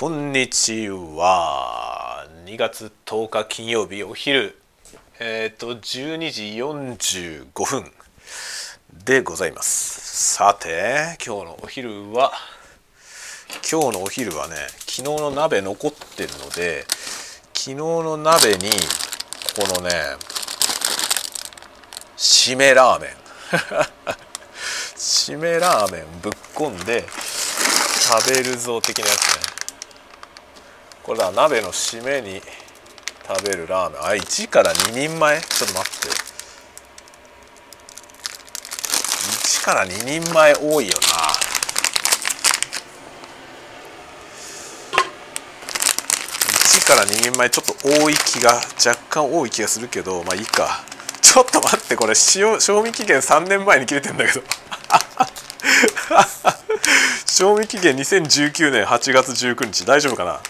こんにちは。2月10日金曜日お昼。えっ、と12時45分でございます。さて今日のお昼は今日のお昼はね昨日の鍋残ってるので昨日の鍋にこのね締めラーメン。締めラーメンぶっこんで食べるぞ的なやつね。これだ鍋の締めに食べるラーメン。あ1から2人前？ちょっと待って。1から2人前多いよな。1から2人前ちょっと多い気が若干多い気がするけどまあいいか。ちょっと待ってこれ塩賞味期限3年前に切れてんだけど。賞味期限2019年8月19日。大丈夫かな？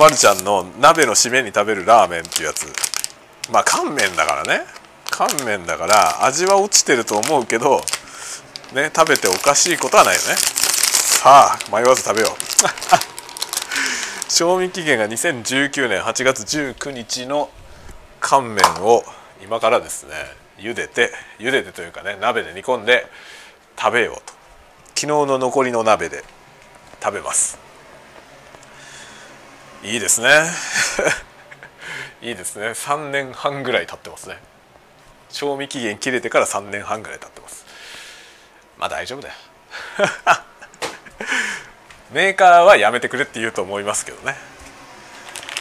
まるちゃんの鍋の締めに食べるラーメンっていうやつ。まあ乾麺だからね。乾麺だから味は落ちてると思うけどね食べておかしいことはないよね。さあ迷わず食べよう。賞味期限が2019年8月19日の乾麺を今からですね茹でて茹でてというかね鍋で煮込んで食べようと。昨日の残りの鍋で食べます。いいですね。いいですね。3年半ぐらい経ってますね。賞味期限切れてから3年半ぐらい経ってます。まあ大丈夫だよ。メーカーはやめてくれって言うと思いますけどね、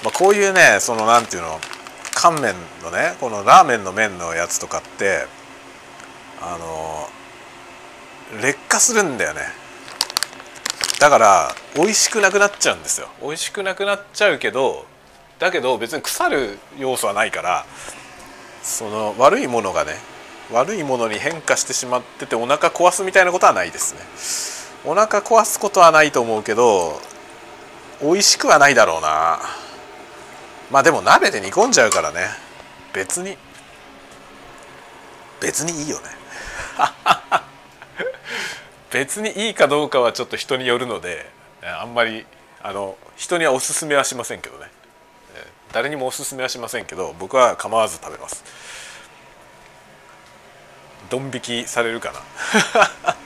まあ、こういうねそのなんていうの乾麺のねこのラーメンの麺のやつとかってあの劣化するんだよね。だから美味しくなくなっちゃうんですよ。美味しくなくなっちゃうけどだけど別に腐る要素はないからその悪いものがね悪いものに変化してしまっててお腹壊すみたいなことはないですね。お腹壊すことはないと思うけど美味しくはないだろうな。まあでも鍋で煮込んじゃうからね。別に別にいいよね。別にいいかどうかはちょっと人によるのであんまりあの人にはおすすめはしませんけどね。誰にもおすすめはしませんけど僕は構わず食べます。ドン引きされるかな。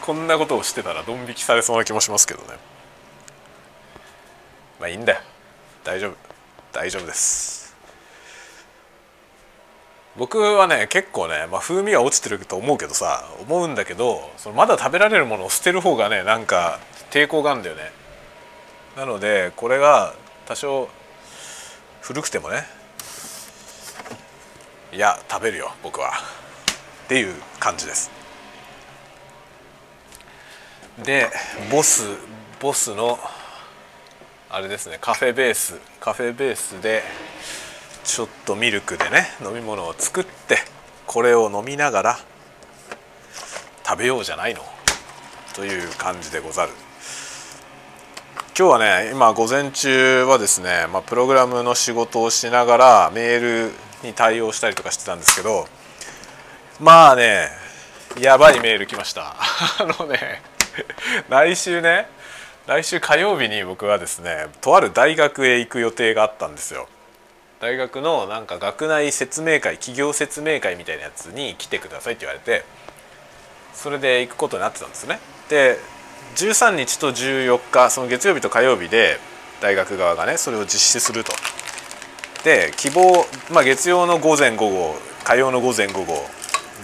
こんなことをしてたらドン引きされそうな気もしますけどね。まあいいんだよ。大丈夫。大丈夫です。僕はね結構ね、まあ、風味は落ちてると思うけどさ思うんだけどそのまだ食べられるものを捨てる方がねなんか抵抗があるんだよね。なのでこれが多少古くてもねいや食べるよ僕は。っていう感じです。でボスボスのあれですねカフェベース。カフェベースでちょっとミルクでね飲み物を作ってこれを飲みながら食べようじゃないの？という感じでござる。今日はね今午前中はですね、まあ、プログラムの仕事をしながらメールに対応したりとかしてたんですけどまあねやばいメール来ました。あのね来週ね来週火曜日に僕はですねとある大学へ行く予定があったんですよ。大学のなんか学内説明会企業説明会みたいなやつに来てくださいって言われてそれで行くことになってたんですね。で13日と14日その月曜日と火曜日で大学側がねそれを実施すると。で希望、まあ、月曜の午前午後火曜の午前午後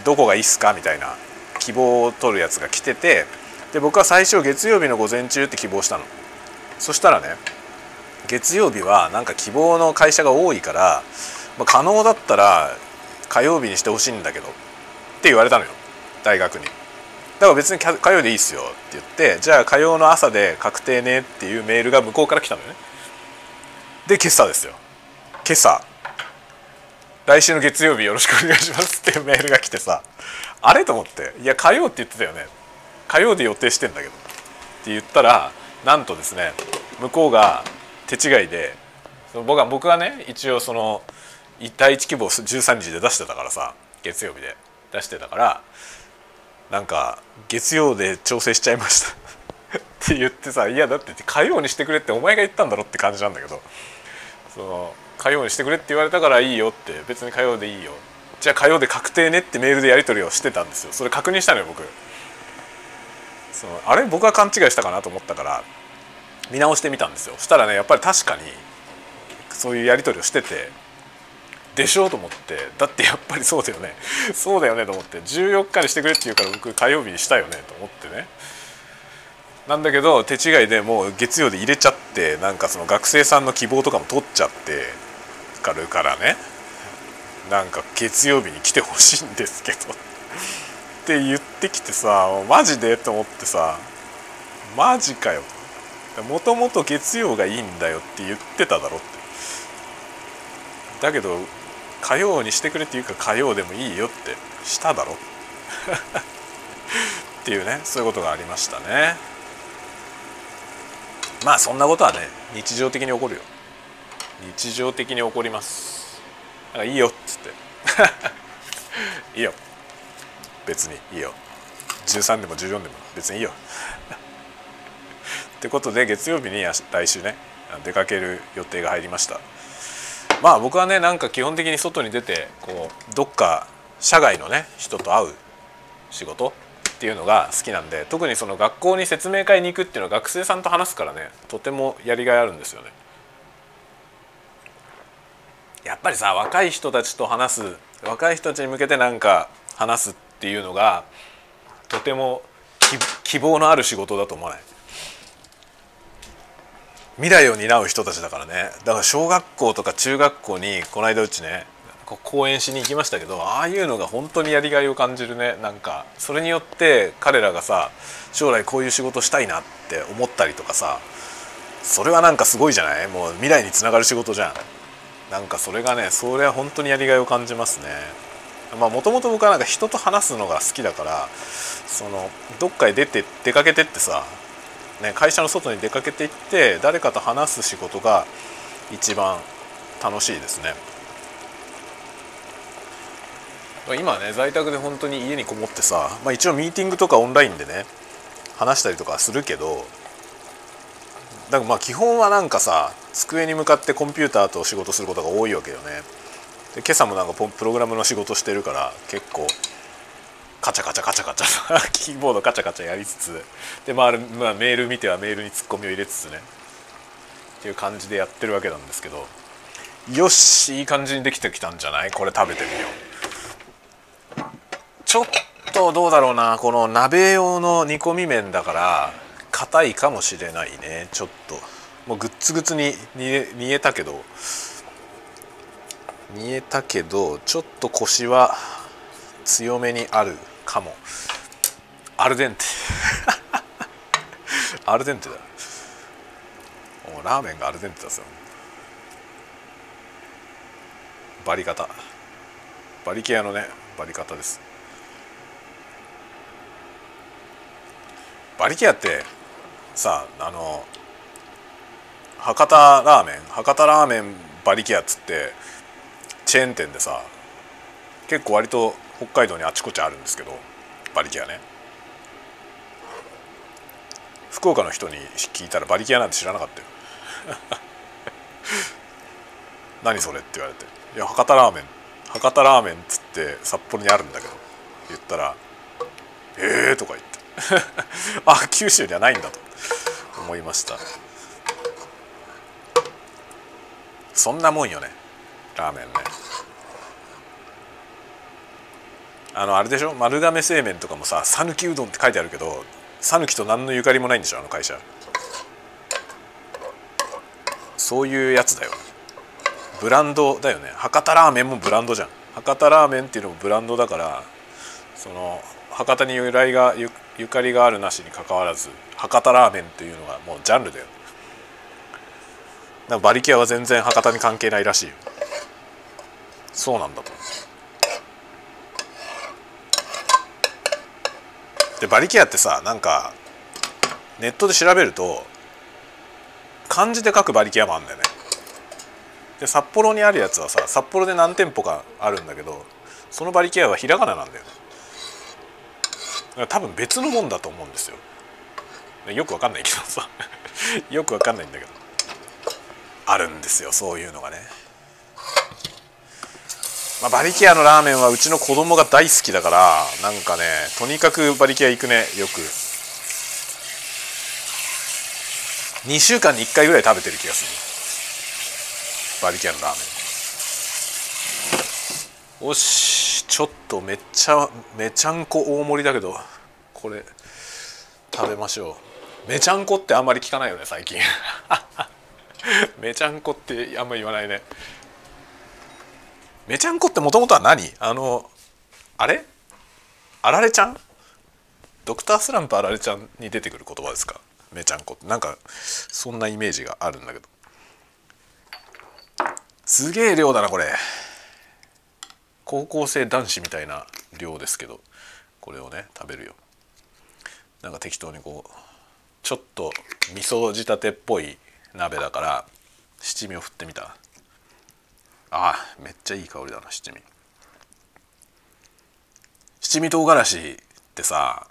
どこがいいっすかみたいな希望を取るやつが来ててで僕は最初月曜日の午前中って希望したの。そしたらね月曜日はなんか希望の会社が多いから、まあ、可能だったら火曜日にしてほしいんだけどって言われたのよ。大学に。だから別に火曜でいいっすよって言ってじゃあ火曜の朝で確定ねっていうメールが向こうから来たのよね。で今朝ですよ。今朝。来週の月曜日よろしくお願いしますっていうメールが来てさあれと思っていや火曜って言ってたよね。火曜で予定してんだけど。って言ったらなんとですね向こうが手違いで僕は僕はね一応その第一希望13日で出してたからさ月曜日で出してたからなんか月曜で調整しちゃいました。って言ってさいやだって火曜にしてくれってお前が言ったんだろって感じなんだけどその火曜にしてくれって言われたからいいよって別に火曜でいいよ。じゃあ火曜で確定ねってメールでやり取りをしてたんですよ。それ確認したのよ僕。そのあれ僕は勘違いしたかなと思ったから見直してみたんですよ。そしたらねやっぱり確かにそういうやり取りをしててでしょうと思ってだってやっぱりそうだよね。そうだよねと思って14日にしてくれって言うから僕火曜日にしたよねと思ってね。なんだけど手違いでもう月曜で入れちゃってなんかその学生さんの希望とかも取っちゃってかるからね。なんか月曜日に来てほしいんですけど。って言ってきてさマジで？と思ってさマジかよ。もともと月曜がいいんだよって言ってただろって。だけど火曜にしてくれっていうか火曜でもいいよってしただろ。っていうねそういうことがありましたね。まあそんなことはね日常的に起こるよ。日常的に起こります。だからいいよっつって。いいよ。別にいいよ。13でも14でも別にいいよ。ってことで月曜日に来週ね出かける予定が入りましたまあ僕はねなんか基本的に外に出てこうどっか社外のね人と会う仕事っていうのが好きなんで特にその学校に説明会に行くっていうのは学生さんと話すからねとてもやりがいあるんですよね。やっぱりさ若い人たちと話す若い人たちに向けてなんか話すっていうのがとても希望のある仕事だと思わない？未来を担う人たちだからね。だから小学校とか中学校にこの間うちね講演しに行きましたけどああいうのが本当にやりがいを感じるね。なんかそれによって彼らがさ将来こういう仕事したいなって思ったりとかさそれはなんかすごいじゃない？もう未来につながる仕事じゃん。なんかそれがねそれは本当にやりがいを感じますね。まあもともと僕はなんか人と話すのが好きだからそのどっかへ出て出かけてってさね、会社の外に出かけていって誰かと話す仕事が一番楽しいですね。今ね在宅で本当に家にこもってさ、まあ、一応ミーティングとかオンラインでね話したりとかするけどだからまあ基本はなんかさ机に向かってコンピューターと仕事することが多いわけよね。で今朝もなんかプログラムの仕事してるから結構カチャカチャカチャカチャ。キーボードカチャカチャやりつつ。で、まあ、まあメール見てはメールにツッコミを入れつつね。っていう感じでやってるわけなんですけど。よしいい感じにできてきたんじゃない？これ食べてみよう。ちょっとどうだろうな。この鍋用の煮込み麺だから硬いかもしれないね。ちょっと。もうグッツグツに煮え煮えたけど。煮えたけどちょっとコシは強めにある。かも。アルデンテ。アルデンテだ。もうラーメンがアルデンテだぞ。バリ方バリケアのねバリ方です。バリケアってさあの博多ラーメン博多ラーメンバリケアっつってチェーン店でさ結構割と北海道にあちこちあるんですけどバリキアね。福岡の人に聞いたらバリキアなんて知らなかったよ。何それって言われて「いや博多ラーメン。博多ラーメンっつって札幌にあるんだけど」言ったら「ええー」とか言って。あ九州にはないんだと。思いました。そんなもんよね。ラーメンね。あのあれでしょ？丸亀製麺とかもさ讃岐うどんって書いてあるけど讃岐と何のゆかりもないんでしょ？あの会社。そういうやつだよ。ブランドだよね。博多ラーメンもブランドじゃん。博多ラーメンっていうのもブランドだからその博多に由来がゆゆかりがあるなしにかかわらず博多ラーメンっていうのがもうジャンルだよ。バリキアは全然博多に関係ないらしいよ。そうなんだと。でバリキアってさなんかネットで調べると漢字で書くバリキアもあるんだよね。で札幌にあるやつはさ札幌で何店舗かあるんだけどそのバリキアはひらがななんだよね。だから多分別のもんだと思うんですよ。よくわかんないけどさ。よくわかんないんだけど。あるんですよそういうのがね、まあ、馬力屋のラーメンはうちの子供が大好きだからなんかねとにかく馬力屋行くねよく。2週間に1回ぐらい食べてる気がする。馬力屋のラーメン。よしちょっとめっちゃめちゃんこ大盛りだけどこれ食べましょう。めちゃんこってあんまり聞かないよね最近。めちゃんこってあんまり言わないね。めちゃんこってもともとは何？あのあれ？あられちゃん？ドクタースランプあられちゃんに出てくる言葉ですか？めちゃんこって。なんかそんなイメージがあるんだけど。すげえ量だなこれ。高校生男子みたいな量ですけど。これをね食べるよ。なんか適当にこうちょっと味噌仕立てっぽい鍋だから七味を振ってみた。あめっちゃいい香りだな七味。七味唐辛子ってさ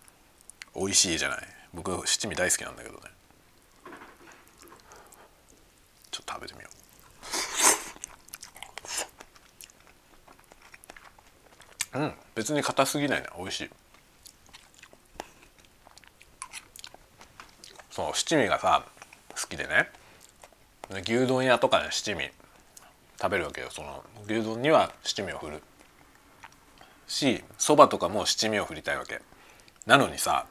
美味しいじゃない？僕七味大好きなんだけどね。ちょっと食べてみよう。うん別に硬すぎないな美味しい。そう七味がさ好きでね。牛丼屋とかで七味。食べるわけよ。その牛丼には七味を振るしそばとかも七味を振りたいわけ。なのにさ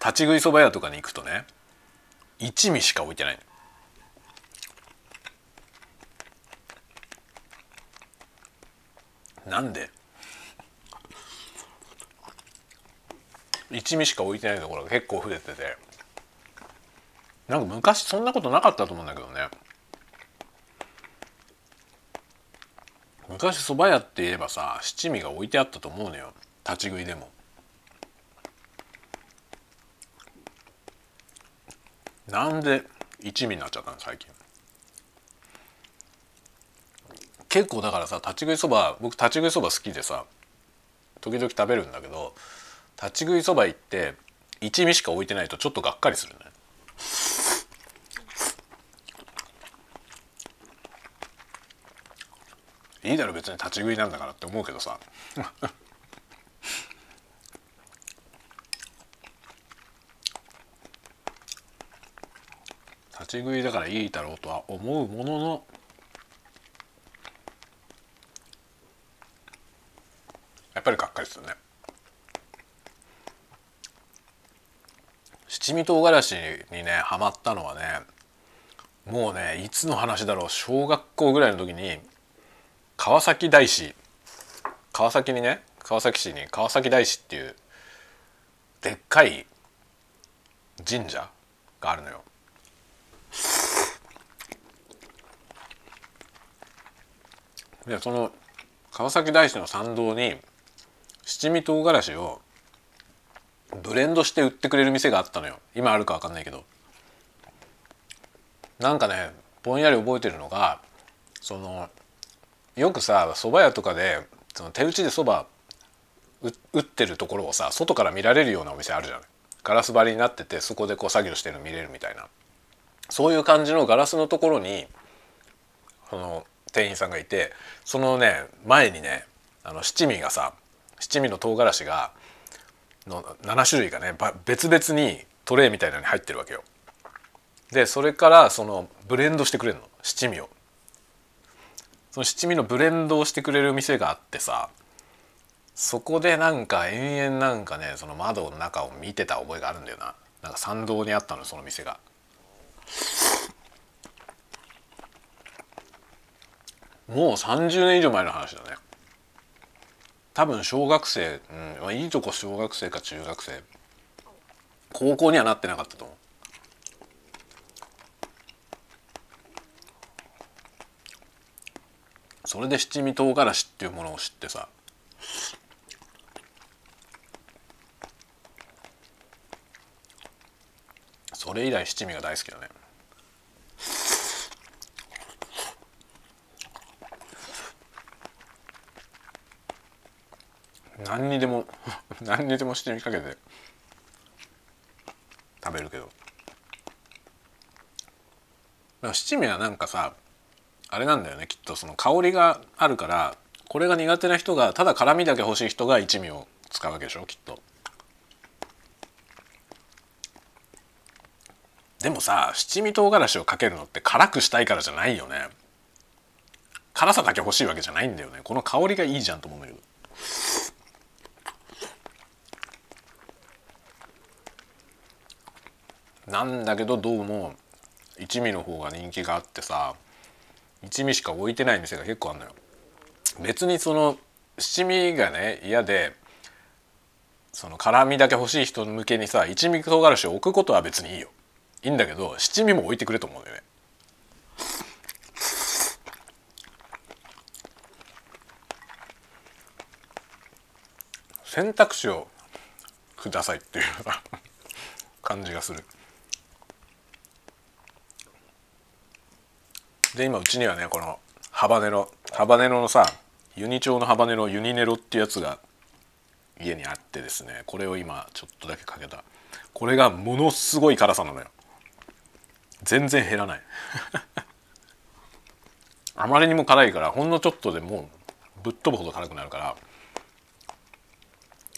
立ち食いそば屋とかに行くとね一味しか置いてないなんで？一味しか置いてないところが結構増えてて。なんか昔そんなことなかったと思うんだけどね。昔蕎麦屋って言えばさ七味が置いてあったと思うのよ。立ち食いでも。なんで一味になっちゃったの最近。結構だからさ立ち食いそば僕立ち食いそば好きでさ時々食べるんだけど立ち食いそば行って一味しか置いてないとちょっとがっかりするね。いいだろ別に立ち食いなんだからって思うけどさ。立ち食いだからいいだろうとは思うものの。やっぱりがっかりするね。七味唐辛子にねハマったのはねもうねいつの話だろう小学校ぐらいの時に川崎大師。川崎にね川崎市に川崎大師っていうでっかい神社があるのよ。でその川崎大師の参道に七味唐辛子をブレンドして売ってくれる店があったのよ。今あるか分かんないけど。なんかねぼんやり覚えてるのがそのよくさ蕎麦屋とかでその手打ちで蕎麦打ってるところをさ外から見られるようなお店あるじゃないガラス張りになっててそこでこう作業してるの見れるみたいなそういう感じのガラスのところにその店員さんがいてそのね前にねあの七味がさ七味の唐辛子がの7種類がね別々にトレーみたいなのに入ってるわけよ。でそれからそのブレンドしてくれるの七味を。その七味のブレンドをしてくれる店があってさそこでなんか延々なんかねその窓の中を見てた覚えがあるんだよな。なんか参道にあったのその店が。もう30年以上前の話だね。多分小学生、うん、いいとこ小学生か中学生。高校にはなってなかったと思う。それで七味唐辛子っていうものを知ってさ。それ以来七味が大好きだね。何にでも 何にでも七味かけて食べるけど。七味はなんかさあれなんだよねきっとその香りがあるからこれが苦手な人がただ辛みだけ欲しい人が一味を使うわけでしょきっと。でもさ七味唐辛子をかけるのって辛くしたいからじゃないよね。辛さだけ欲しいわけじゃないんだよね。この香りがいいじゃんと思うんだけどなんだけどどうも一味の方が人気があってさ一味しか置いてない店が結構あるのよ。別にその七味がね嫌でその辛みだけ欲しい人向けにさ一味唐辛子を置くことは別にいいよ。いいんだけど七味も置いてくれと思うんだよね。選択肢をくださいっていう 感じがする。で今うちにはねこのハバネロハバネロのさユニ調のハバネロユニネロっていうやつが家にあってですねこれを今ちょっとだけかけた。これがものすごい辛さなのよ。全然減らない。あまりにも辛いからほんのちょっとでもうぶっ飛ぶほど辛くなるから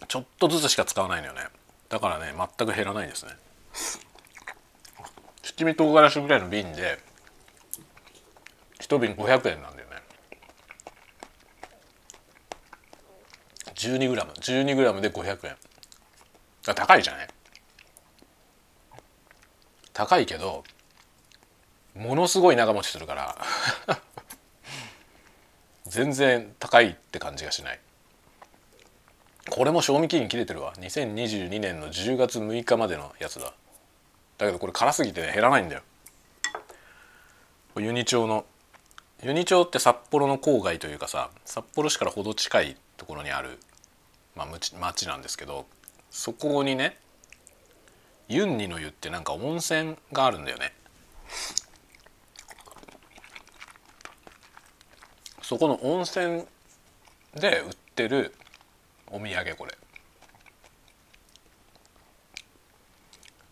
ちょっとずつしか使わないのよね。だからね全く減らないですね。七味唐辛子ぐらいの瓶で1瓶500円なんだよね。12g12g で500円。あ高いじゃない。高いけどものすごい長持ちするから 全然高いって感じがしない。これも賞味期限切れてるわ。2022年の10月6日までのやつだ。だけどこれ辛すぎてね減らないんだよ。ユニ町のユニ町って札幌の郊外というかさ札幌市からほど近いところにある、まあ、町なんですけどそこにねユンニの湯ってなんか温泉があるんだよね。そこの温泉で売ってるお土産これ、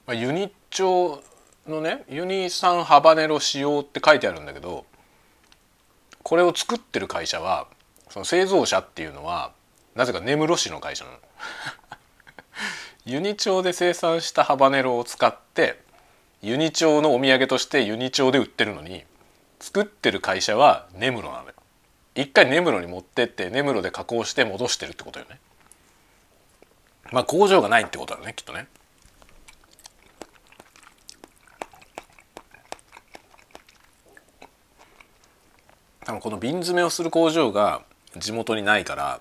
まあ、ユニ町のねユニ酸ハバネロ使用って書いてあるんだけどこれを作ってる会社はその製造者っていうのはなぜか根室市の会社なの。ユニ町で生産したハバネロを使ってユニ町のお土産としてユニ町で売ってるのに作ってる会社は根室なの。よ一回根室に持ってって根室で加工して戻してるってことよね。まあ工場がないってことだねきっとね。多分この瓶詰めをする工場が地元にないから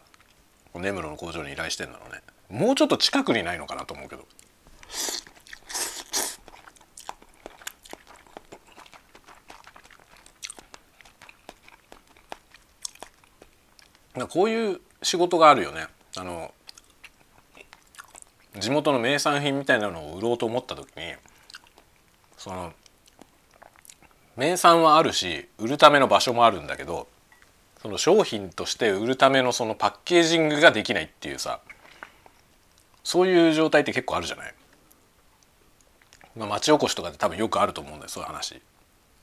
根室の工場に依頼してんだろうね。もうちょっと近くにないのかなと思うけど。こういう仕事があるよね。あの地元の名産品みたいなのを売ろうと思った時にその名産はあるし売るための場所もあるんだけどその商品として売るためのそのパッケージングができないっていうさそういう状態って結構あるじゃない、まあ、町おこしとかで多分よくあると思うんだよそういう話。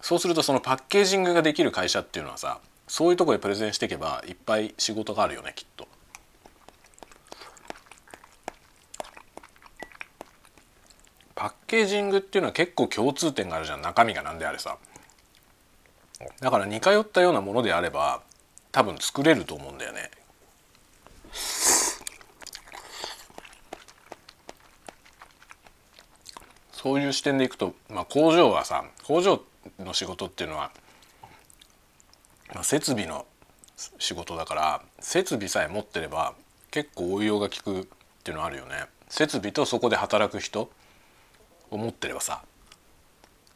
そうするとそのパッケージングができる会社っていうのはさそういうとこでプレゼンしていけばいっぱい仕事があるよねきっと。パッケージングっていうのは結構共通点があるじゃん。中身が何であれさ。だから似通ったようなものであれば多分作れると思うんだよね。そういう視点でいくと、まあ、工場はさ工場の仕事っていうのはまあ設備の仕事だから設備さえ持ってれば結構応用が利くっていうのあるよね。設備とそこで働く人を持ってればさ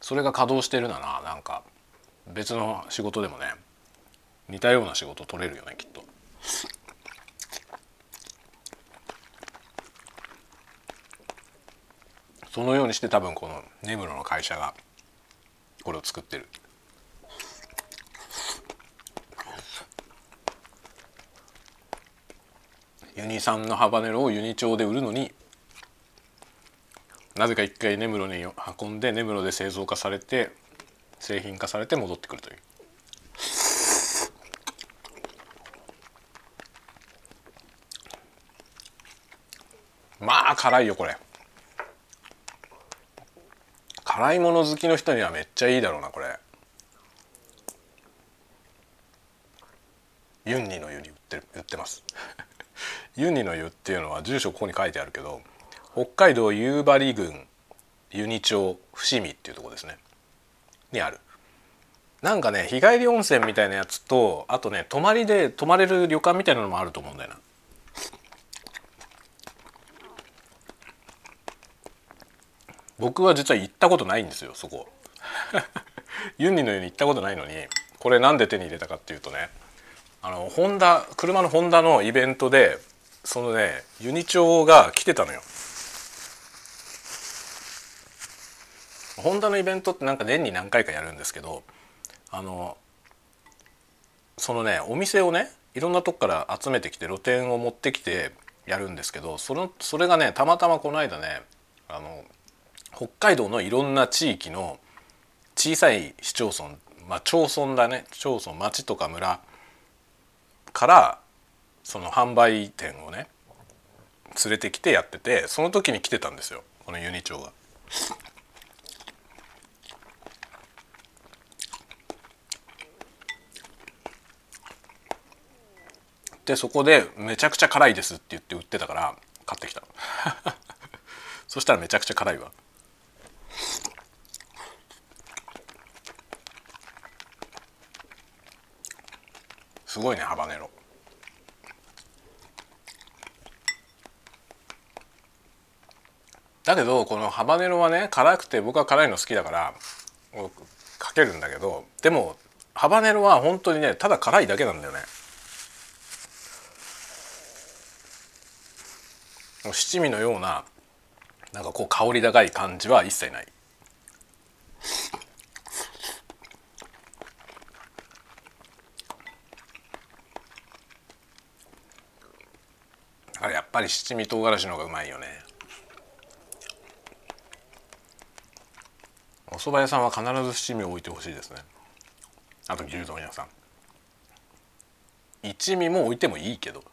それが稼働してるならなんか別の仕事でもね似たような仕事取れるよねきっと。そのようにして多分この根室の会社がこれを作ってるユニ産のハバネロをユニ町で売るのになぜか一回根室に運んで根室で製造化されて製品化されて戻ってくるという。まあ辛いよこれ。辛いもの好きの人にはめっちゃいいだろうなこれ。ユンニの湯に売ってる売ってます。ユンニの湯っていうのは住所ここに書いてあるけど北海道夕張郡湯ニ町伏見っていうとこですね。にある。なんかね日帰り温泉みたいなやつとあとね泊まりで泊まれる旅館みたいなのもあると思うんだよな。僕は実は行ったことないんですよそこ。ユンニの湯に行ったことないのにこれなんで手に入れたかっていうとねあのホンダ車のホンダのイベントでそのねユニ町が来てたのよ。ホンダのイベントってなんか年に何回かやるんですけどあのそのねお店をねいろんなとこから集めてきて露店を持ってきてやるんですけどそのそれがねたまたまこの間ねあの北海道のいろんな地域の小さい市町村まあ町村だね町村町とか村からその販売店をね連れてきてやっててその時に来てたんですよこのユニ町が。でそこで「めちゃくちゃ辛いです」って言って売ってたから買ってきた。そしたらめちゃくちゃ辛いわ。すごいねハバネロ。だけどこのハバネロはね辛くて僕は辛いの好きだからかけるんだけどでもハバネロは本当にねただ辛いだけなんだよね。七味のようななんかこう香り高い感じは一切ない。あれやっぱり七味唐辛子の方がうまいよね。お蕎麦屋さんは必ず七味を置いてほしいですね。あと牛丼屋さん。一味も置いてもいいけど。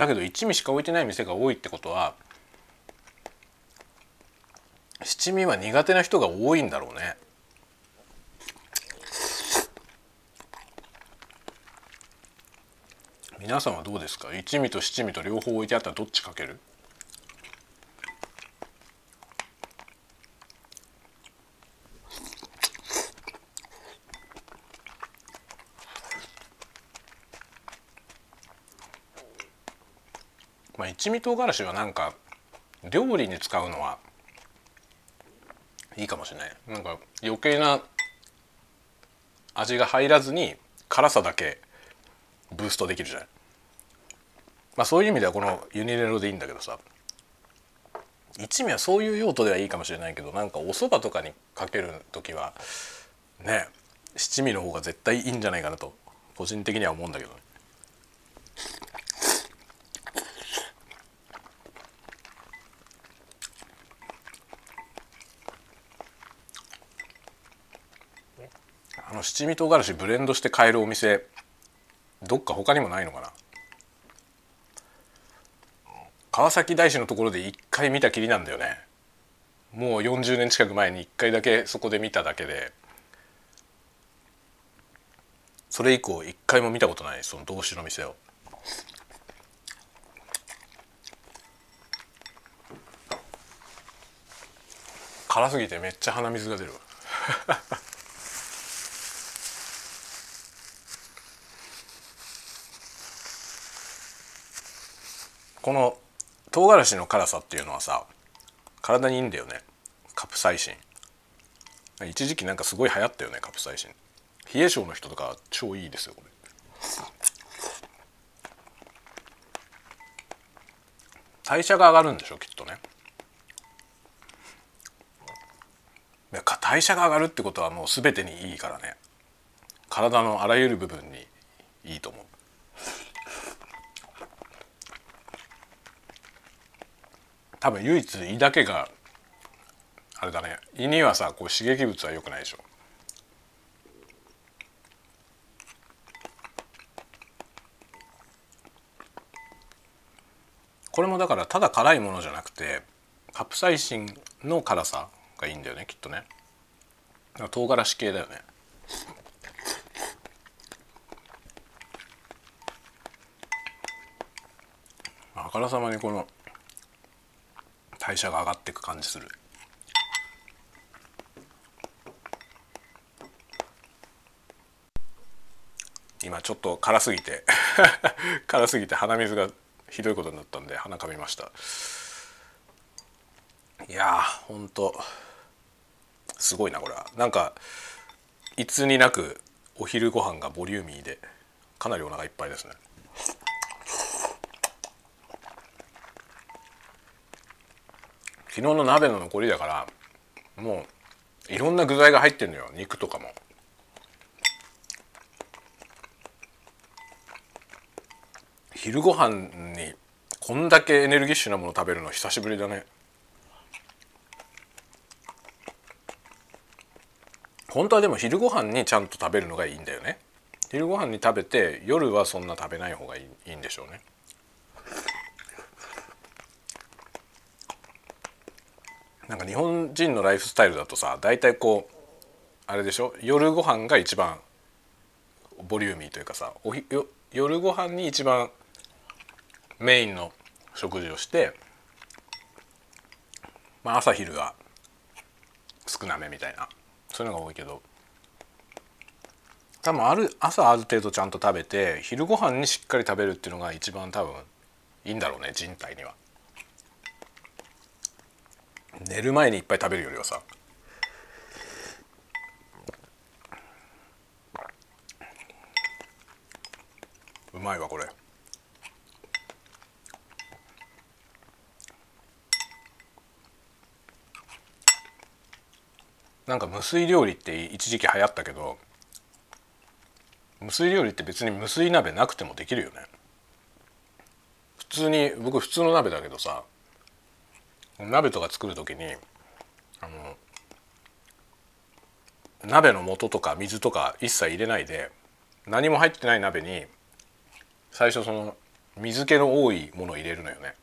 だけど一味しか置いてない店が多いってことは七味は苦手な人が多いんだろうね。皆さんはどうですか？一味と七味と両方置いてあったらどっちかける？一味唐辛子はなんか料理に使うのはいいかもしれない。なんか余計な味が入らずに辛さだけブーストできるじゃない。まあそういう意味ではこのユニレロでいいんだけどさ。一味はそういう用途ではいいかもしれないけどなんかお蕎麦とかにかける時はね七味の方が絶対いいんじゃないかなと個人的には思うんだけどね。あの七味唐辛子ブレンドして買えるお店どっか他にもないのかな？川崎大師のところで一回見たきりなんだよね。もう40年近く前に一回だけそこで見ただけでそれ以降一回も見たことないその同種の店を。辛すぎてめっちゃ鼻水が出る。この唐辛子の辛さっていうのはさ体にいいんだよね。カプサイシン。一時期なんかすごい流行ったよねカプサイシン。冷え性の人とか超いいですよこれ。代謝が上がるんでしょきっとね。代謝が上がるってことはもう全てにいいからね。体のあらゆる部分にいいと思う。多分唯一胃だけがあれだね。胃にはさこう刺激物は良くないでしょ。これもだからただ辛いものじゃなくてカプサイシンの辛さがいいんだよねきっとね。唐辛子系だよね。あからさまにこの代謝が上がっていく感じする。今ちょっと辛すぎて 辛すぎて鼻水がひどいことになったんで鼻かみました。いやーほんとすごいなこれは。なんかいつになくお昼ご飯がボリューミーでかなりお腹いっぱいですね。昨日の鍋の残りだからもういろんな具材が入ってんのよ。肉とかも。昼ご飯にこんだけエネルギッシュなもの食べるの久しぶりだね。本当はでも昼ご飯にちゃんと食べるのがいいんだよね。昼ご飯に食べて夜はそんな食べない方がいいいいんでしょうね。なんか日本人のライフスタイルだとさ大体こうあれでしょ？夜ご飯が一番ボリューミーというかさおひよ夜ご飯に一番メインの食事をしてまあ朝昼が少なめみたいな。そういうのが多いけど。多分ある朝ある程度ちゃんと食べて昼ご飯にしっかり食べるっていうのが一番多分いいんだろうね人体には。寝る前にいっぱい食べるよりはさうまいわこれ。なんか無水料理って一時期流行ったけど無水料理って別に無水鍋なくてもできるよね。普通に僕普通の鍋だけどさ鍋とか作る時にあの鍋の素とか水とか一切入れないで何も入ってない鍋に最初その水気の多いものを入れるのよね。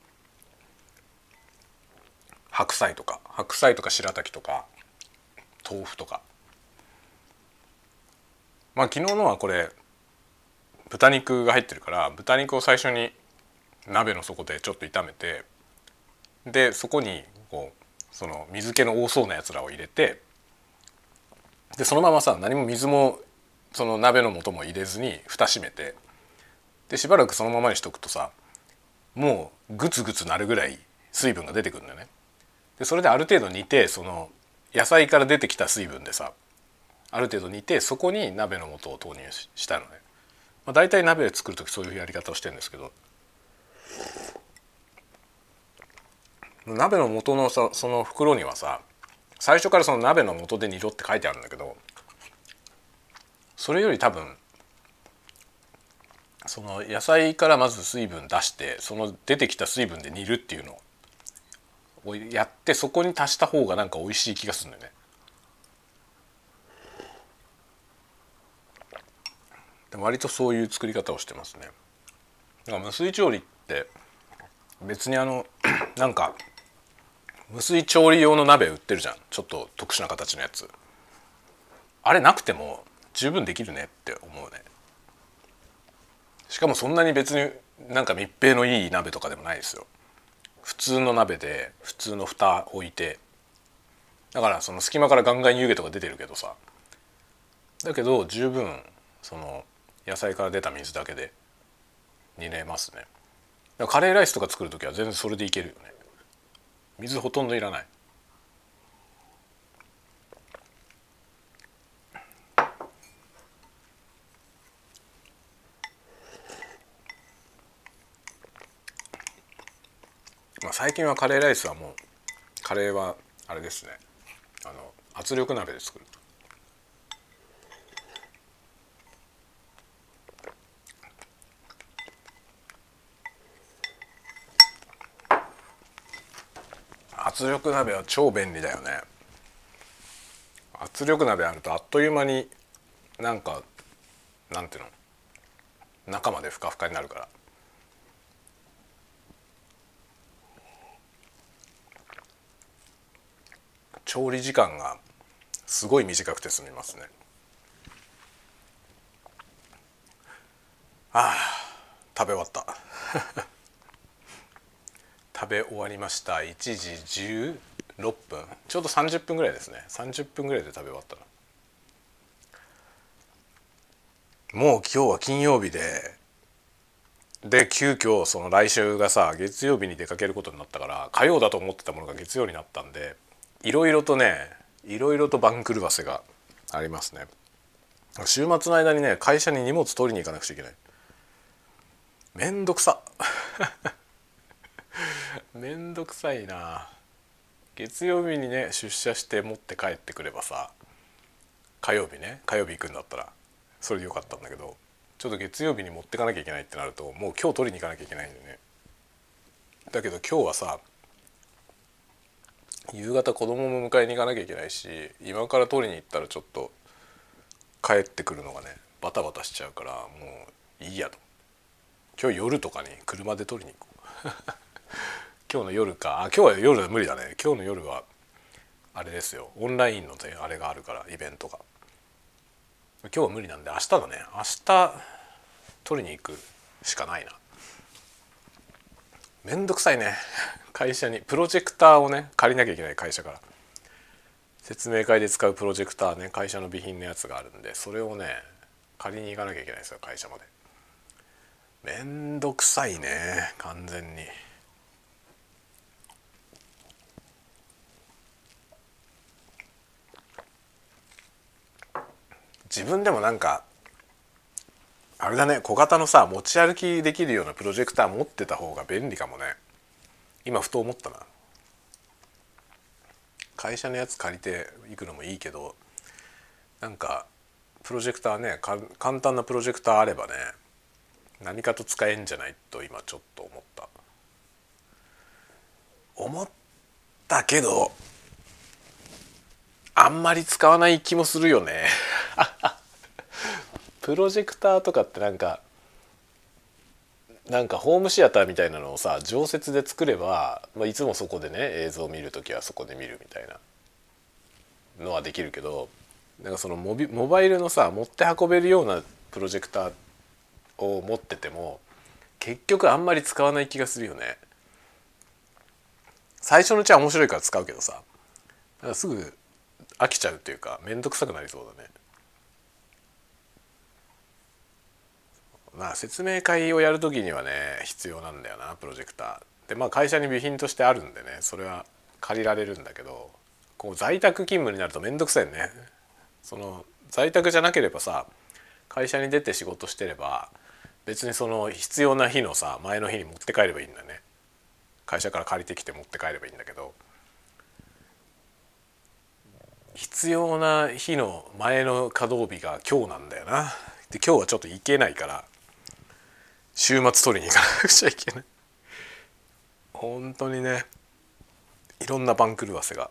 白菜とか白菜とか白滝とか豆腐とか。まあ昨日のはこれ豚肉が入ってるから豚肉を最初に鍋の底でちょっと炒めてでそこにこうその水気の多そうなやつらを入れてでそのままさ何も水もその鍋の素も入れずに蓋閉めてでしばらくそのままにしとくとさもうグツグツなるぐらい水分が出てくるんだよね。でそれである程度煮てその野菜から出てきた水分でさある程度煮てそこに鍋の素を投入したのね、まあ、大体鍋作る時そういうやり方をしてるんですけど鍋の素のさその袋にはさ最初からその鍋の素で煮ろって書いてあるんだけどそれより多分その野菜からまず水分出してその出てきた水分で煮るっていうのをやってそこに足した方がなんか美味しい気がするんだよね。割とそういう作り方をしてますね。だから無水調理って別にあのなんか無水調理用の鍋売ってるじゃん。ちょっと特殊な形のやつ。あれなくても十分できるねって思うね。しかもそんなに別になんか密閉のいい鍋とかでもないですよ。普通の鍋で普通の蓋置いて。だからその隙間からガンガン湯気とか出てるけどさ。だけど十分その野菜から出た水だけで煮れますね。カレーライスとか作る時は全然それでいけるよね。水ほとんどいらない。まあ最近はカレーライスはもうカレーはあれですね。あの圧力鍋で作ると。圧力鍋は超便利だよね。圧力鍋あるとあっという間になんかなんていうの？中までふかふかになるから。調理時間がすごい短くて済みますね。ああ食べ終わった。食べ終わりました。1時16分。ちょうど30分ぐらいですね。30分ぐらいで食べ終わったなもう今日は金曜日で。で急遽その来週がさ月曜日に出かけることになったから火曜だと思ってたものが月曜になったんでいろいろとねいろいろと番狂わせがありますね。週末の間にね会社に荷物取りに行かなくちゃいけない。めんどくさ。めんどくさいな。月曜日にね出社して持って帰ってくればさ火曜日ね火曜日行くんだったらそれでよかったんだけどちょっと月曜日に持ってかなきゃいけないってなるともう今日取りに行かなきゃいけないんだよね。だけど今日はさ夕方子供も迎えに行かなきゃいけないし今から取りに行ったらちょっと帰ってくるのがねバタバタしちゃうからもういいやと。今日夜とかに車で取りに行こう。今日の夜か。あ今日は夜無理だね。今日の夜はあれですよ。オンラインのあれがあるからイベントが。今日は無理なんで明日だね。明日取りに行くしかないな。めんどくさいね。会社に。プロジェクターをね借りなきゃいけない会社から。説明会で使うプロジェクターね会社の備品のやつがあるんでそれをね借りに行かなきゃいけないですよ会社まで。めんどくさいね完全に。自分でもなんかあれだね小型のさ持ち歩きできるようなプロジェクター持ってた方が便利かもね。今ふと思ったな。会社のやつ借りていくのもいいけどなんかプロジェクターね簡単なプロジェクターあればね何かと使えんじゃないと今ちょっと思った。思ったけどあんまり使わない気もするよね。プロジェクターとかってなんかなんかホームシアターみたいなのをさ常設で作れば、まあ、いつもそこでね映像を見る時はそこで見るみたいなのはできるけどなんかそのモビモバイルのさ持って運べるようなプロジェクターを持ってても結局あんまり使わない気がするよね。最初のうちは面白いから使うけどさすぐ飽きちゃうっていうか面倒くさくなりそうだね。まあ説明会をやる時にはね必要なんだよなプロジェクター。でまあ会社に備品としてあるんでねそれは借りられるんだけどこう在宅勤務になると面倒くさいね。その在宅じゃなければさ会社に出て仕事してれば別にその必要な日のさ前の日に持って帰ればいいんだね会社から借りてきて持って帰ればいいんだけど必要な日の前の稼働日が今日なんだよなで今日はちょっと行けないから週末取りに行かなくちゃいけない。本当にねいろんな番狂わせが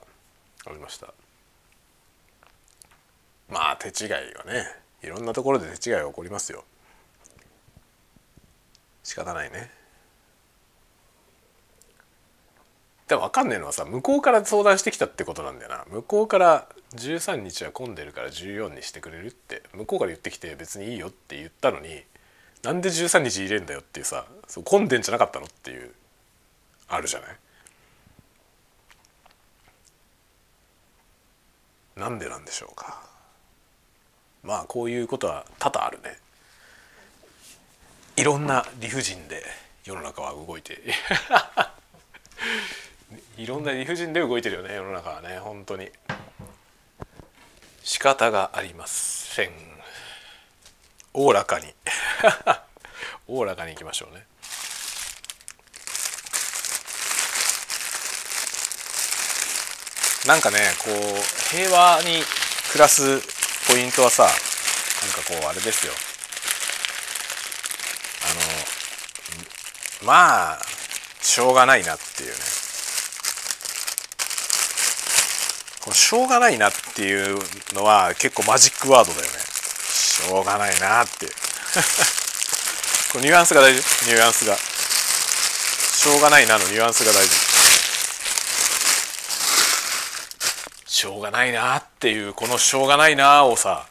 ありました。まあ手違いはねいろんなところで手違いが起こりますよ。仕方ないね。でも分かんねえのはさ向こうから相談してきたってことなんだよな。向こうから13日は混んでるから14にしてくれるって向こうから言ってきて別にいいよって言ったのになんで13日入れんだよっていうさそう混んでんじゃなかったのっていうあるじゃない？なんでなんでしょうか。まあこういうことは多々あるね。いろんな理不尽で世の中は動いて。いろんな理不尽で動いてるよね世の中はね本当に。仕方がありません。おおらかに。おおらかにいきましょうね。なんかねこう平和に暮らすポイントはさなんかこうあれですよ。あのまあしょうがないなっていうね。このしょうがないなっていうのは結構マジックワードだよね。しょうがないなって こニュアンスが大事。ニュアンスが。しょうがないなの。ニュアンスが大事。しょうがないなっていうこのしょうがないなをさ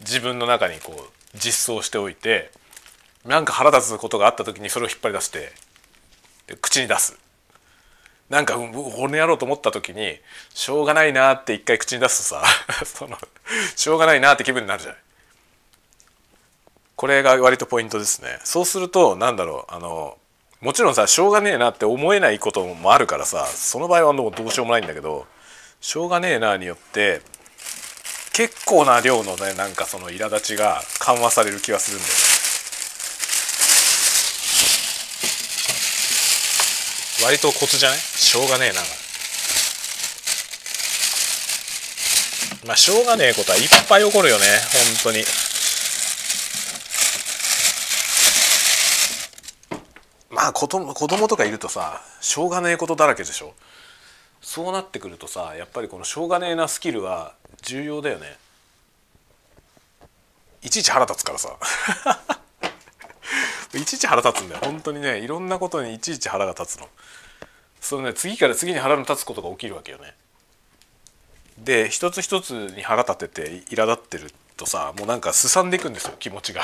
自分の中にこう実装しておいてなんか腹立つことがあった時にそれを引っ張り出して口に出す。なんか骨やろうと思った時にしょうがないなって一回口に出すとさ そのしょうがないなって気分になるじゃない。これが割とポイントですね。そうするとなんだろうあのもちろんさしょうがねえなって思えないこともあるからさその場合はもうどうしようもないんだけどしょうがねえなによって結構な量のねなんかその苛立ちが緩和される気がするんだよね。割とコツじゃない？しょうがねえなまあしょうがねえことはいっぱい起こるよね本当にまあ子供子供とかいるとさしょうがねえことだらけでしょ？そうなってくるとさやっぱりこのしょうがねえなスキルは重要だよね。いちいち腹立つからさ。いちいち腹立つんだよ。本当にねいろんなことにいちいち腹が立つの。そのね次から次に腹の立つことが起きるわけよね。で一つ一つに腹立てて苛立ってるとさもうなんかすさんでいくんですよ気持ちが。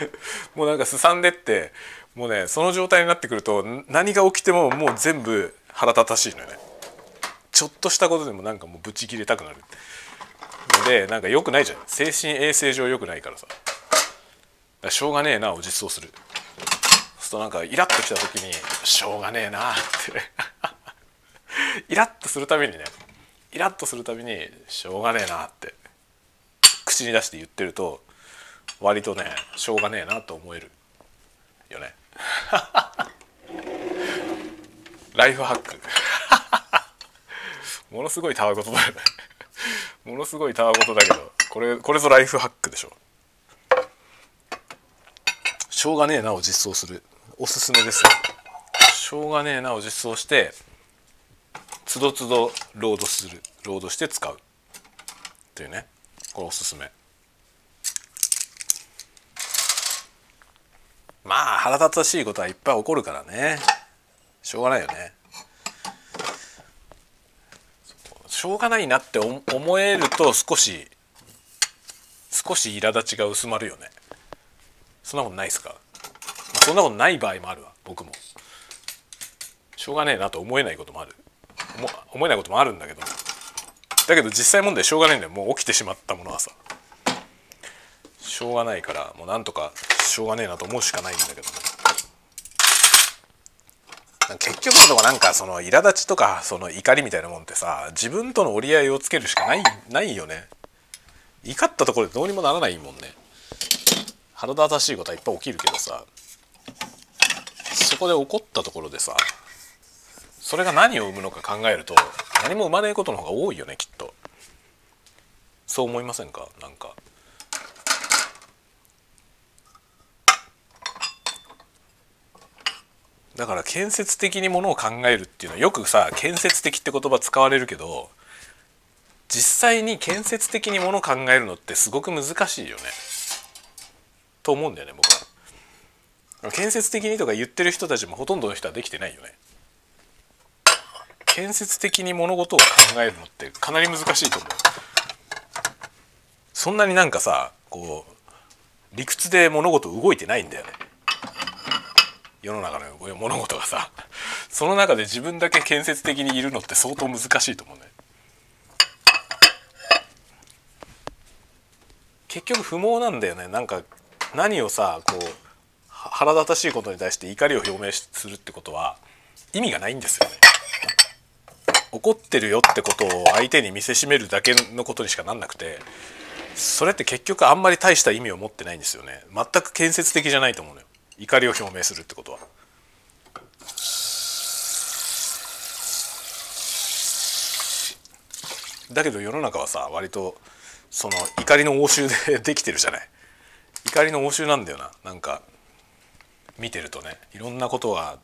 もうなんかすさんでってもうねその状態になってくると何が起きてももう全部腹立たしいのよね。ちょっとしたことでもなんかもうブチ切れたくなる。のでなんか良くないじゃん。精神衛生上良くないからさ。しょうがねえなを実装する。そうするとなんかイラッときた時にしょうがねえなって。イラッとするたびにねイラッとするたびにしょうがねえなって。口に出して言ってると割とねしょうがねえなと思えるよね。ライフハック。ものすごいたわごとだよね。ものすごいたわごとだけどこれこれぞライフハックでしょ。しょうがねえなを実装する。おすすめです。よしょうがねえなを実装してつどつどロードする。ロードして使う。っていうね。これおすすめ。まあ腹立たしいことはいっぱい起こるからね。しょうがないよね。しょうがないなって思えると少し少し苛立ちが薄まるよね。そんなことないですか、まあ、そんなことない場合もあるわ僕も。しょうがねえなと思えないこともある。思えないこともあるんだけど。だけど実際問題しょうがないんだよ。もう起きてしまったものはさ。しょうがないからもうなんとかしょうがねえなと思うしかないんだけど。結局のとこなんかその苛立ちとかその怒りみたいなもんってさ自分との折り合いをつけるしかないないよね。怒ったところでどうにもならないもんね。腹立たしいことはいっぱい起きるけどさ。そこで起こったところでさそれが何を生むのか考えると何も生まねえことの方が多いよねきっと。そう思いませんか？なんか。だから建設的にものを考えるっていうのはよくさ建設的って言葉使われるけど実際に建設的にものを考えるのってすごく難しいよね。と思うんだよね僕は。建設的にとか言ってる人たちもほとんどの人はできてないよね。建設的に物事を考えるのってかなり難しいと思う。そんなになんかさこう理屈で物事動いてないんだよね。世の中の物事がさ その中で自分だけ建設的にいるのって相当難しいと思うね。結局不毛なんだよねなんか何をさこう腹立たしいことに対して怒りを表明するってことは意味がないんですよね。怒ってるよってことを相手に見せしめるだけのことにしかなんなくてそれって結局あんまり大した意味を持ってないんですよね全く建設的じゃないと思うのよ怒りを表明するってことは？だけど世の中はさ割とその怒りの応酬でできてるじゃない？怒りの応酬なんだよな。なんか見てるとねいろんなことが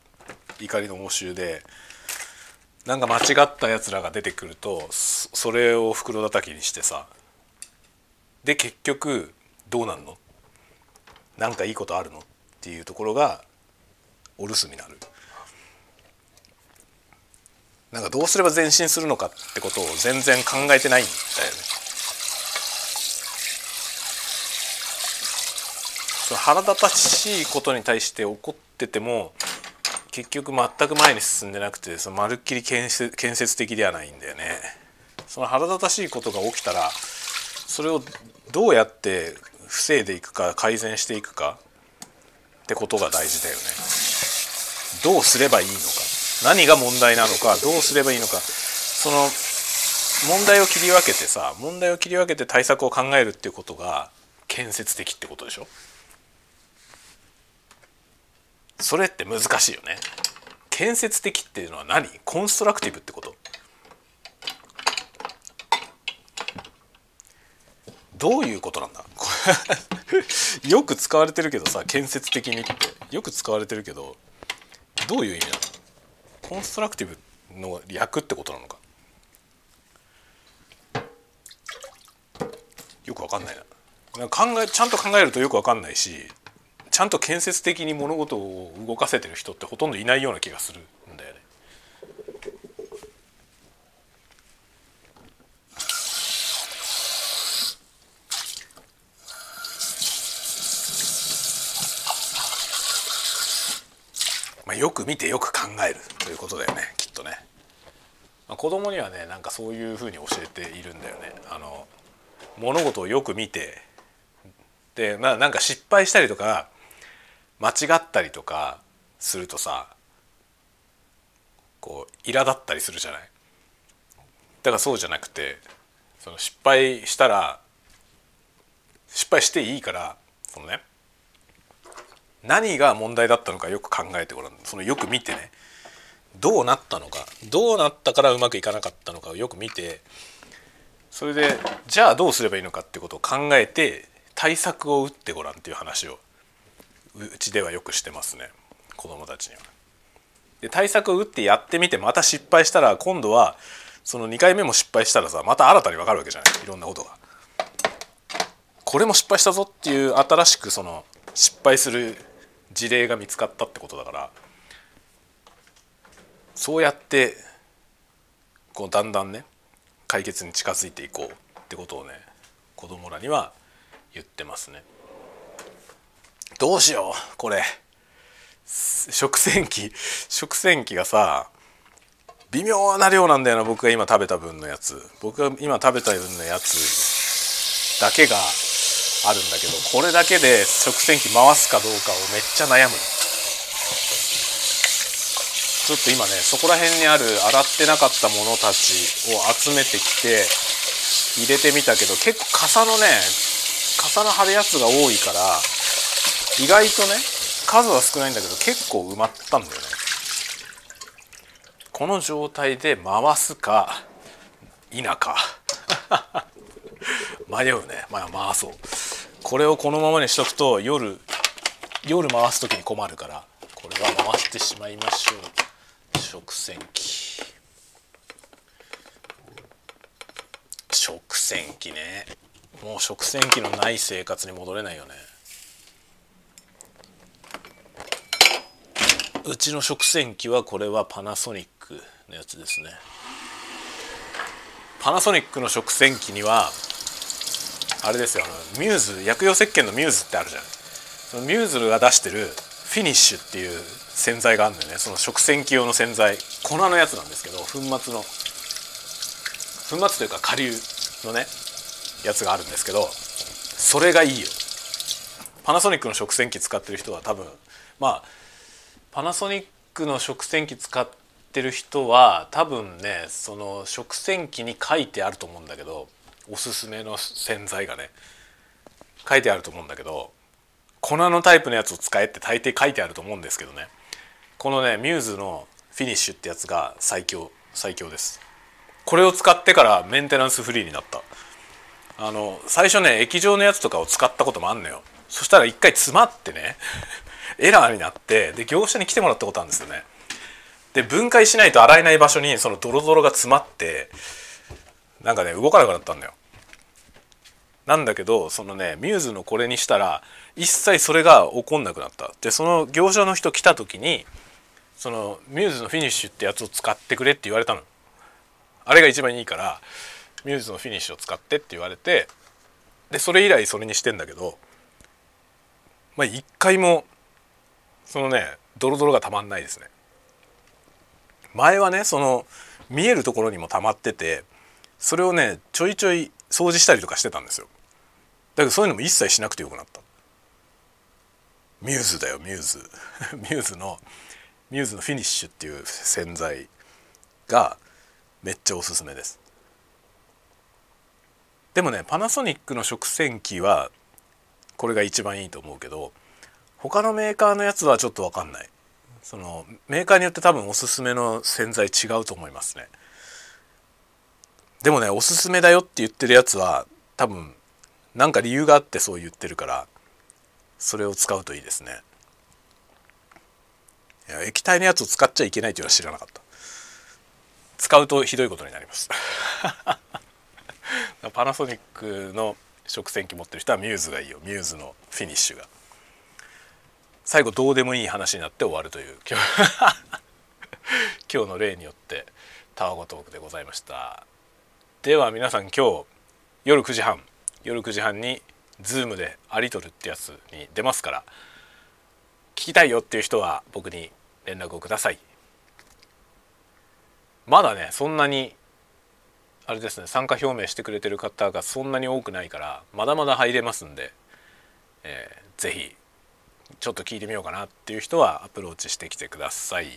怒りの応酬でなんか間違ったやつらが出てくるとそれを袋叩きにしてさで結局どうなんの？なんかいいことあるの？っていうところがお留守になるなんかどうすれば前進するのかってことを全然考えてないんだよねその腹立たしいことに対して怒ってても結局全く前に進んでなくてそのまるっきり建設建設的ではないんだよね。その腹立たしいことが起きたらそれをどうやって防いでいくか改善していくかってことが大事だよね。どうすればいいのか。何が問題なのか。どうすればいいのか。その問題を切り分けてさ問題を切り分けて対策を考えるっていうことが建設的ってことでしょ。それって難しいよね。建設的っていうのは何？コンストラクティブってこと。どういうことなんだ？よく使われてるけどさ建設的にってよく使われてるけどどういう意味なの？コンストラクティブの略ってことなのか？よくわかんないな。考えちゃんと考えるとよくわかんないしちゃんと建設的に物事を動かせてる人ってほとんどいないような気がするんだよね。あ、よく見てよく考えるということだよねきっとね。まあ、子供にはねなんかそういうふうに教えているんだよね。あの物事をよく見てでまあなんか失敗したりとか間違ったりとかするとさこう苛立ったりするじゃないだからそうじゃなくてその失敗したら失敗していいからそのね何が問題だったのかよく考えてごらん。そのよく見てね。どうなったのか。どうなったからうまくいかなかったのかをよく見て。それでじゃあどうすればいいのかってことを考えて対策を打ってごらんっていう話をうちではよくしてますね。子供たちには。で対策を打ってやってみてまた失敗したら今度はその2回目も失敗したらさまた新たに分かるわけじゃない。いろんなことが。これも失敗したぞっていう新しくその失敗する事例が見つかったってことだからそうやってこうだんだんね解決に近づいていこうってことをね子供らには言ってますね。どうしようこれ食洗機食洗機がさ微妙な量なんだよな僕が今食べた分のやつ僕が今食べた分のやつだけがあるんだけどこれだけで食洗機回すかどうかをめっちゃ悩む。ちょっと今ねそこら辺にある洗ってなかったものたちを集めてきて入れてみたけど結構傘のね傘の張るやつが多いから意外とね数は少ないんだけど結構埋まったんだよね。この状態で回すか否か。迷うね。まあ回そう。これをこのままにしとくと夜夜回す時に困るからこれは回してしまいましょう。食洗機。食洗機ね。もう食洗機のない生活に戻れないよね。うちの食洗機はこれはパナソニックのやつですね。パナソニックの食洗機にはあれですよあのミューズ薬用石鹸のミューズってあるじゃないそのミューズが出してるフィニッシュっていう洗剤があるんだよね。その食洗機用の洗剤。粉のやつなんですけど粉末の。粉末というか顆粒のねやつがあるんですけどそれがいいよ。パナソニックの食洗機使ってる人は多分まあパナソニックの食洗機使ってる人は多分ねその食洗機に書いてあると思うんだけどおすすめの洗剤がね書いてあると思うんだけど粉のタイプのやつを使えって大抵書いてあると思うんですけどね。このねミューズのフィニッシュってやつが最強最強です。これを使ってからメンテナンスフリーになった。あの最初ね液状のやつとかを使ったこともあんのよ。そしたら一回詰まってね エラーになってで業者に来てもらったことあるんですよね。で分解しないと洗えない場所にそのドロドロが詰まってなんかね動かなくなったんだよ。なんだけどそのねミューズのこれにしたら一切それが起こんなくなった。でその業者の人来た時にそのミューズのフィニッシュってやつを使ってくれって言われたの。あれが一番いいからミューズのフィニッシュを使ってって言われてでそれ以来それにしてんだけどまあ一回もそのねドロドロがたまんないですね。前はねその見えるところにも溜まっててそれをねちょいちょい掃除したりとかしてたんですよ。だけどそういうのも一切しなくてよくなった。ミューズだよミューズ。ミューズのミューズのフィニッシュっていう洗剤がめっちゃおすすめです。でもねパナソニックの食洗機はこれが一番いいと思うけど他のメーカーのやつはちょっと分かんない。そのメーカーによって多分おすすめの洗剤違うと思いますね。でもねおすすめだよって言ってるやつは多分何か理由があってそう言ってるからそれを使うといいですね。いや液体のやつを使っちゃいけないというのは知らなかった。使うとひどいことになります。パナソニックの食洗機持ってる人はミューズがいいよ。ミューズのフィニッシュが。最後どうでもいい話になって終わるという今日。今日の例によってタワゴトークでございました。では皆さん今日夜9時半夜9時半に Zoom でアリトルってやつに出ますから聞きたいよっていう人は僕に連絡をください。まだねそんなにあれですね参加表明してくれてる方がそんなに多くないからまだまだ入れますんで、えー、ぜひちょっと聞いてみようかなっていう人はアプローチしてきてください。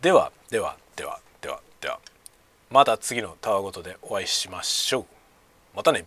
ではではではではでは。また次のタワごとでお会いしましょう。またね。